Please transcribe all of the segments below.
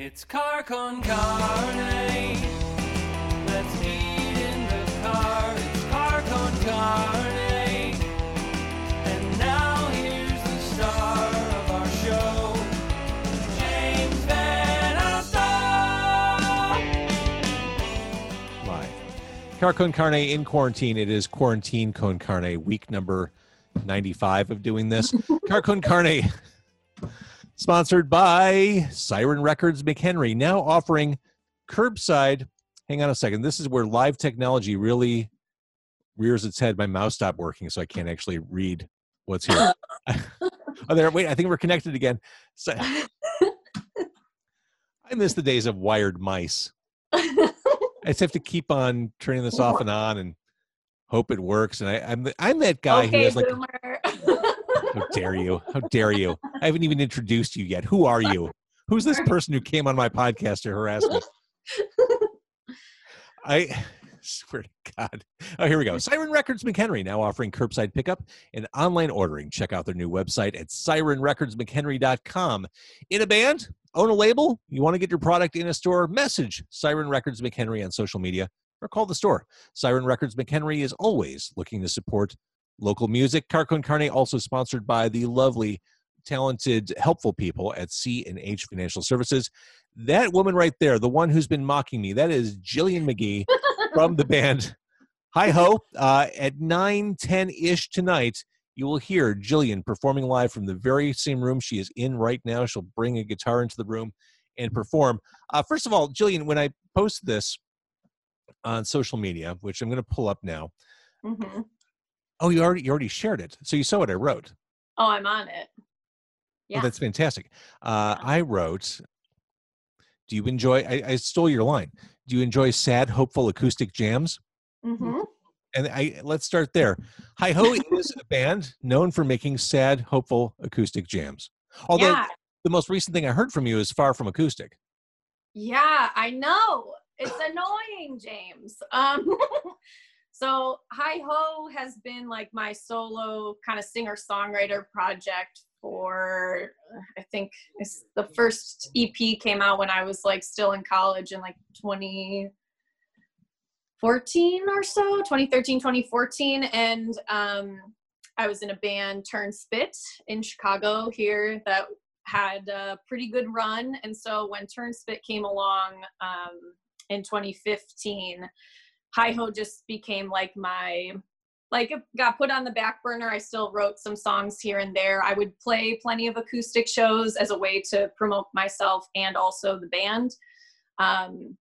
It's car con carne. Let's eat in the car. It's car con carne. And now here's the star of our show, James VanOsdol. Live. Car con carne in quarantine. It is quarantine con carne, week number 95 of doing this. Car con carne, sponsored by Siren Records McHenry, now offering curbside. Hang on a second. This is where live technology really rears its head. My mouse stopped working, so I can't actually read what's here. oh, there. Wait, I think we're connected again. So, I miss the days of wired mice. I just have to keep on turning this off and on and hope it works. And I, I'm the- I'm that guy who has like, boomer. How dare you? How dare you? I haven't even introduced you yet. Who are you? Who's this person who came on my podcast to harass me? I swear to God. Oh, here we go. Siren Records McHenry now offering curbside pickup and online ordering. Check out their new website at sirenrecordsmchenry.com. In a band, own a label, you want to get your product in a store, message Siren Records McHenry on social media or call the store. Siren Records McHenry is always looking to support local music. Car Con Carne also sponsored by the lovely, talented, helpful people at C and H Financial Services. That woman right there, the one who's been mocking me, that is Jillian McGee from the band Hi Ho. Uh, at 9 10 ish tonight, you will hear Jillian performing live from the very same room she is in right now. She'll bring a guitar into the room and perform. Uh, first of all, Jillian, when I post this on social media, which I'm going to pull up now. Mhm. Oh, you already you already shared it, so you saw what I wrote. Oh, I'm on it. Oh, Yeah. that's fantastic. Uh, Yeah. I wrote, "Do you enjoy?" I, I stole your line. Do you enjoy sad, hopeful acoustic jams? hmm And I let's start there. Hi Ho is a band known for making sad, hopeful acoustic jams. Although yeah, the most recent thing I heard from you is far from acoustic. yeah, I know. It's annoying, James. Um, so Hi Ho has been like my solo kind of singer songwriter project for I think the first EP came out when I was like still in college in like 2014 or so, 2013, 2014, and um, I was in a band Turnspit in Chicago here that had a pretty good run. And so when Turnspit came along um, in 2015, Hi Ho just became like my like it got put on the back burner. I still wrote some songs here and there. I would play plenty of acoustic shows as a way to promote myself and also the band. Um,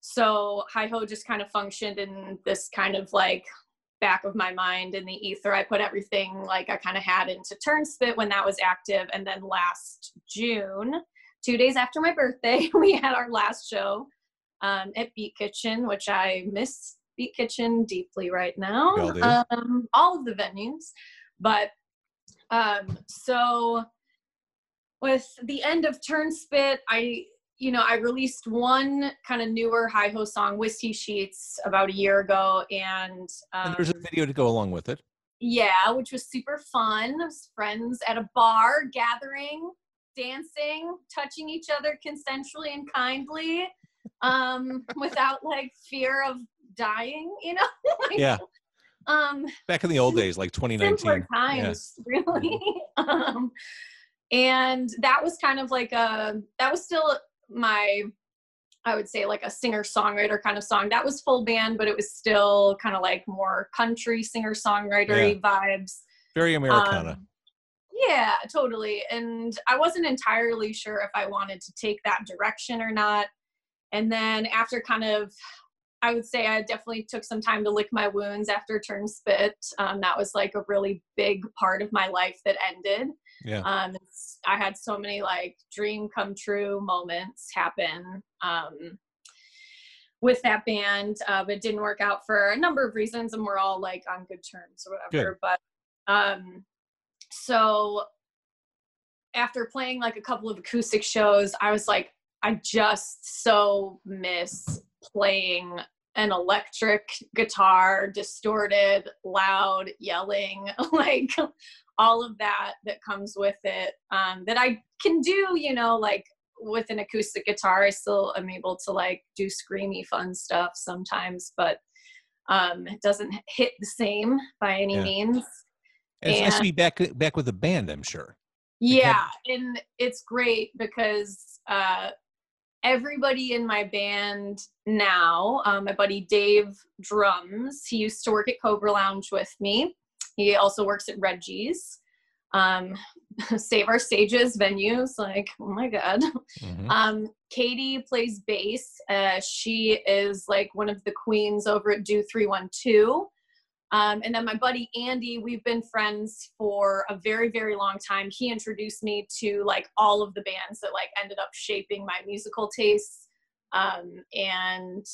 so Hi Ho just kind of functioned in this kind of like back of my mind in the ether. I put everything like I kind of had into Turnspit when that was active. And then last June, two days after my birthday, we had our last show um, at Beat Kitchen, which I miss Beat Kitchen deeply right now. All. Um, all of the venues. But um, so with the end of Turnspit, I you know, I released one kind of newer hi ho song, Whiskey Sheets, about a year ago, and um, and there's a video to go along with it. yeah, which was super fun. Was friends at a bar gathering, dancing, touching each other consensually and kindly, um, without like fear of dying, you know? Like, Yeah, Um, back in the old days, like 2019. simpler times, really. um, and that was kind of like a that was still my I would say like a singer songwriter kind of song. That was full band, but it was still kind of like more country singer songwriter vibes. Very Americana. Um, yeah, totally. And I wasn't entirely sure if I wanted to take that direction or not. And then after kind of, I would say I definitely took some time to lick my wounds after Turnspit. Um, that was like a really big part of my life that ended. yeah. Um, I had so many like dream come true moments happen um, with that band, uh, but it didn't work out for a number of reasons, and we're all like on good terms or whatever. But um, so after playing like a couple of acoustic shows, I was like, I just so miss playing an electric guitar, distorted, loud, yelling, like all of that that comes with it um, that I can do, you know, like with an acoustic guitar, I still am able to like do screamy fun stuff sometimes, but um, it doesn't hit the same by any Yeah. means. And it's nice to be back back with a band, I'm sure. Yeah, and it's great because uh, everybody in my band now, um, my buddy Dave drums, he used to work at Cobra Lounge with me. He also works at Reggie's. Um, Save Our Stages venues, like, oh my God. Mhm. Um, Katie plays bass. Uh, she is like one of the queens over at Do 312. Um, and then my buddy Andy, we've been friends for a very, very long time. He introduced me to like all of the bands that like ended up shaping my musical tastes. Um, and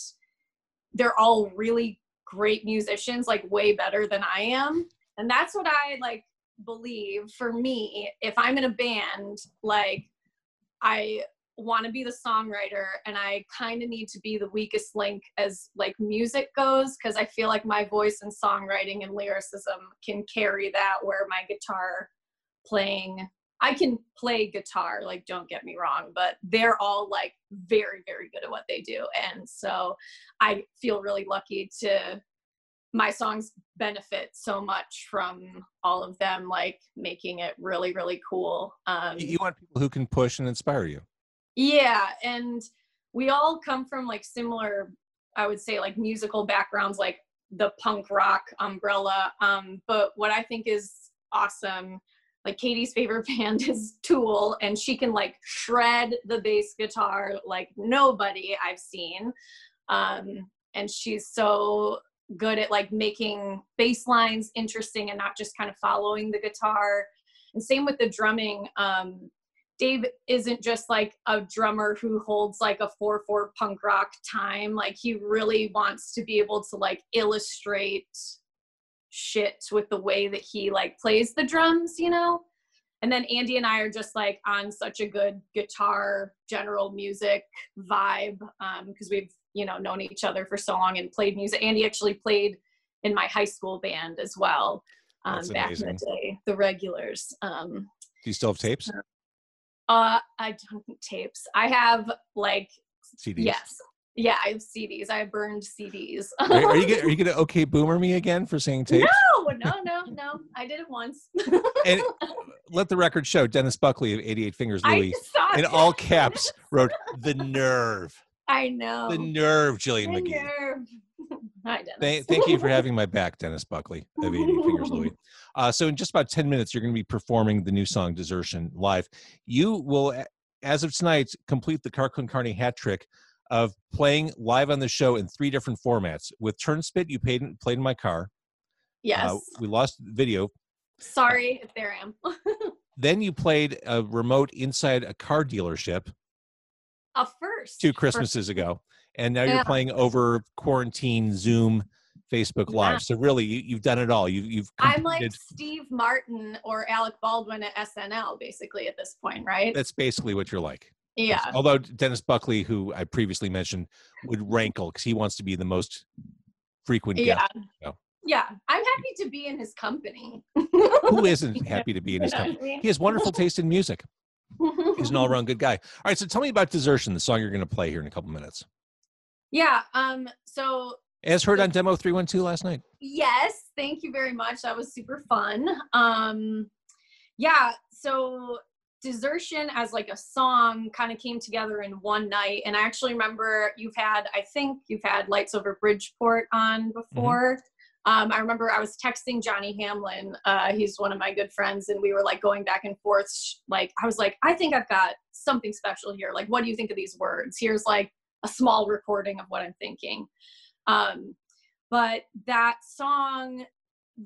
they're all really great musicians, like way better than I am. And that's what I like believe for me. If I'm in a band, like I want to be the songwriter and I kind of need to be the weakest link as like music goes because I feel like my voice and songwriting and lyricism can carry that where my guitar playing I can play guitar like don't get me wrong but they're all like very very good at what they do and so I feel really lucky to my songs benefit so much from all of them like making it really really cool um You- want people who can push and inspire you. Yeah, and we all come from like similar, I would say, like musical backgrounds, like the punk rock umbrella. Um, but what I think is awesome, like Katie's favorite band is Tool, and she can like shred the bass guitar like nobody I've seen. Um, and she's so good at like making bass lines interesting and not just kind of following the guitar. And same with the drumming. Um, Dave isn't just like a drummer who holds like a 4-4 punk rock time. Like he really wants to be able to like illustrate shit with the way that he like plays the drums, you know? And then Andy and I are just like on such a good guitar general music vibe because we've, you know, known each other for so long and played music. Andy actually played in my high school band as well um, back in the day, the regulars. Um, Do you still have tapes? Uh, I don't tapes. I have like CDs? yes, yeah, I have CDs. I have burned CDs. Are, are you gonna, are you gonna okay boomer me again for saying tapes? no, no, no, no. I did it once. And let the record show Dennis Buckley of 88 Fingers Louie in all caps wrote the nerve. I know. The nerve, Jillian The McGee. nerve. Hi, Dennis. Thank, thank you for having my back, Dennis Buckley of 88 Fingers Louie. Uh, so in just about 10 minutes, you're going to be performing the new song Desertion live. You will, as of tonight, complete the Car Con Carne hat trick of playing live on the show in three different formats. With Turnspit, you paid, played in my car. yes. Uh, we lost video. Sorry if there I am. Then you played a remote inside a car dealership A first. two Christmases ago, and now you're playing over quarantine Zoom, Facebook Live. Yeah. So really, you, you've done it all. You, you've I'm like Steve Martin or Alec Baldwin at SNL, basically at this point, right? that's basically what you're like. yeah. Although Dennis Buckley, who I previously mentioned, would rankle because he wants to be the most frequent Yeah. guest. No. Yeah. I'm happy to be in his company. Who isn't happy to be in his company? He has wonderful taste in music. He's an all-around good guy. All right, so tell me about Desertion, the song you're going to play here in a couple minutes. Yeah. Um. So As heard on Demo 312 last night. yes, thank you very much. That was super fun. Um. Yeah. So desertion as like a song kind of came together in one night and i actually remember you've had i think you've had lights over bridgeport on before um, i remember i was texting johnny hamlin uh, he's one of my good friends and we were like going back and forth like i was like i think i've got something special here like what do you think of these words here's like a small recording of what i'm thinking um, but that song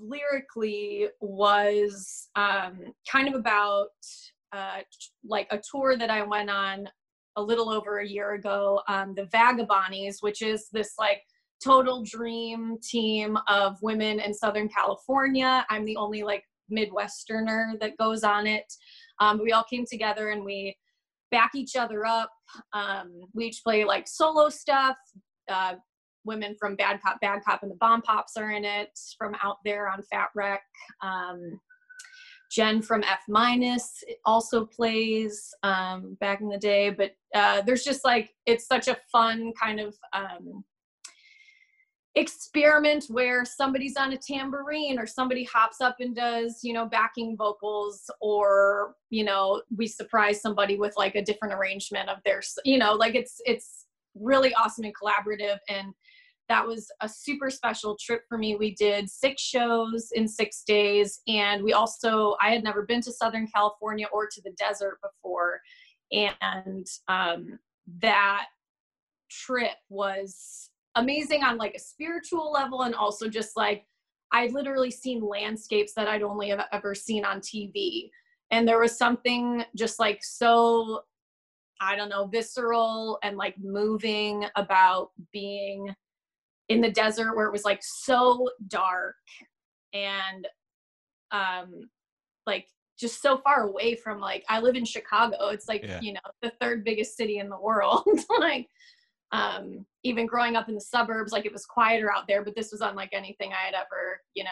lyrically was um, kind of about uh, like a tour that I went on a little over a year ago, um, the Vagabondies, which is this like total dream team of women in Southern California. I'm the only like Midwesterner that goes on it. Um, we all came together and we back each other up. Um, we each play like solo stuff. Uh, women from Bad Cop, Bad Cop, and the Bomb Pops are in it from out there on Fat Wreck. Um, Jen from F minus also plays um, back in the day, but uh, there's just like it's such a fun kind of um, experiment where somebody's on a tambourine or somebody hops up and does you know backing vocals or you know we surprise somebody with like a different arrangement of their you know like it's it's really awesome and collaborative and that was a super special trip for me. We did six shows in six days and we also i had never been to southern california or to the desert before and um, that trip was amazing on like a spiritual level and also just like I literally seen landscapes that I'd only have ever seen on TV. And there was something just like so, I don't know, visceral and like moving about being in the desert where it was like so dark and um like just so far away from like I live in Chicago. It's like, Yeah. you know, the third biggest city in the world. like um even growing up in the suburbs like it was quieter out there but this was unlike anything i had ever you know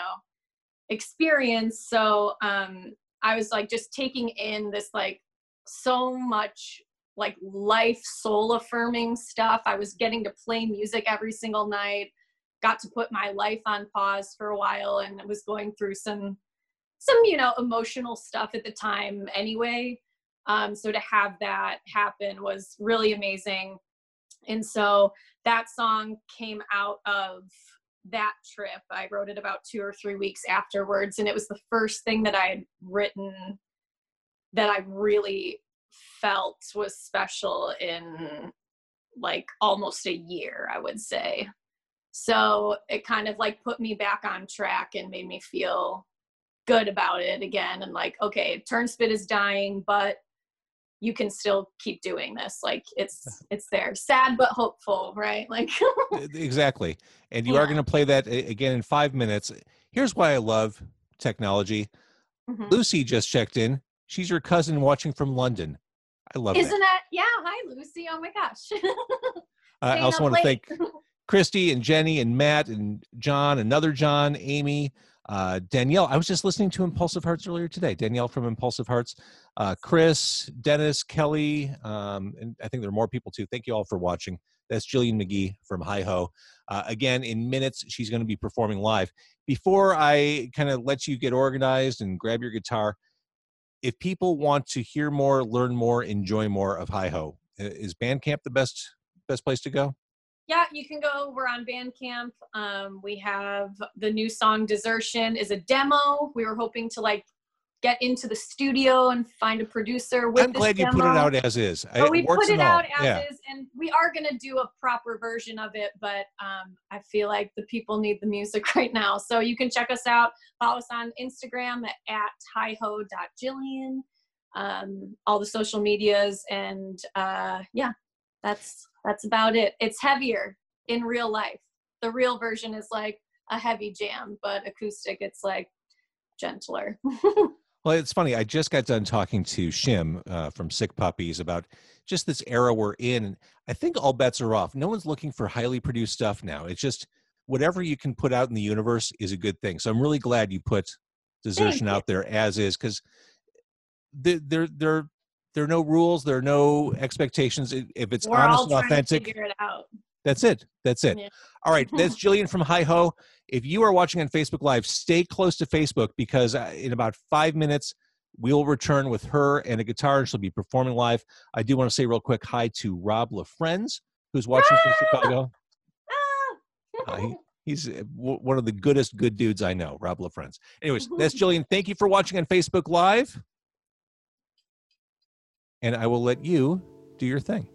experienced. So um i was like just taking in this like so much like life soul affirming stuff. I was getting to play music every single night got to put my life on pause for a while and was going through some some you know emotional stuff at the time anyway. Um so to have that happen was really amazing and so that song came out of that trip. I wrote it about two or three weeks afterwards, and it was the first thing that I had written that I really felt was special in like almost a year, I would say. So it kind of like put me back on track and made me feel good about it again and like, okay, Turnspit is dying, but you can still keep doing this like it's it's there sad but hopeful right like exactly. And you are going to play that again in five minutes. Here's why I love technology. Mhm. Lucy just checked in. She's your cousin watching from London. I love isn't that. that yeah hi lucy oh my gosh I also want to thank Christy and Jenny and Matt and John, another John, Amy, uh, Danielle. I was just listening to Impulsive Hearts earlier today. Danielle from Impulsive Hearts, uh, Chris, Dennis, Kelly, um, and I think there are more people too. Thank you all for watching. That's Jillian McGee from Hi Ho. Uh, again, in minutes, she's going to be performing live. Before I kind of let you get organized and grab your guitar, if people want to hear more, learn more, enjoy more of Hi Ho, is Bandcamp the best best place to go? Yeah you can go we're on bandcamp. Um, we have the new song desertion is a demo. We were hoping to like get into the studio and find a producer with I'm glad you put it out as is. But we put it and all. out as yeah. is and we are going to do a proper version of it but um, i feel like the people need the music right now. So you can check us out. Follow us on instagram at, at hiho.jillian um, all the social medias and uh, yeah that's that's about it it's heavier in real life the real version is like a heavy jam but acoustic it's like gentler Well, it's funny. I just got done talking to Shim uh, from Sick Puppies about just this era we're in. I think all bets are off. No one's looking for highly produced stuff now. It's just whatever you can put out in the universe is a good thing. So I'm really glad you put Desertion out there as is because there, there, there, there are no rules. There are no expectations. If- it's we're honest and authentic, figure it out That's it. That's it. Yeah. All right. That's Jillian from Hi Ho. If you are watching on Facebook Live, stay close to Facebook because uh, in about five minutes, we'll return with her and a guitar and she'll be performing live. I do want to say real quick hi to Rob LaFrenz, who's watching from Chicago. Ah! Uh, he, he's uh, one of the goodest good dudes I know, Rob LaFrenz. Anyways, that's Jillian. Thank you for watching on Facebook Live. And I will let you do your thing.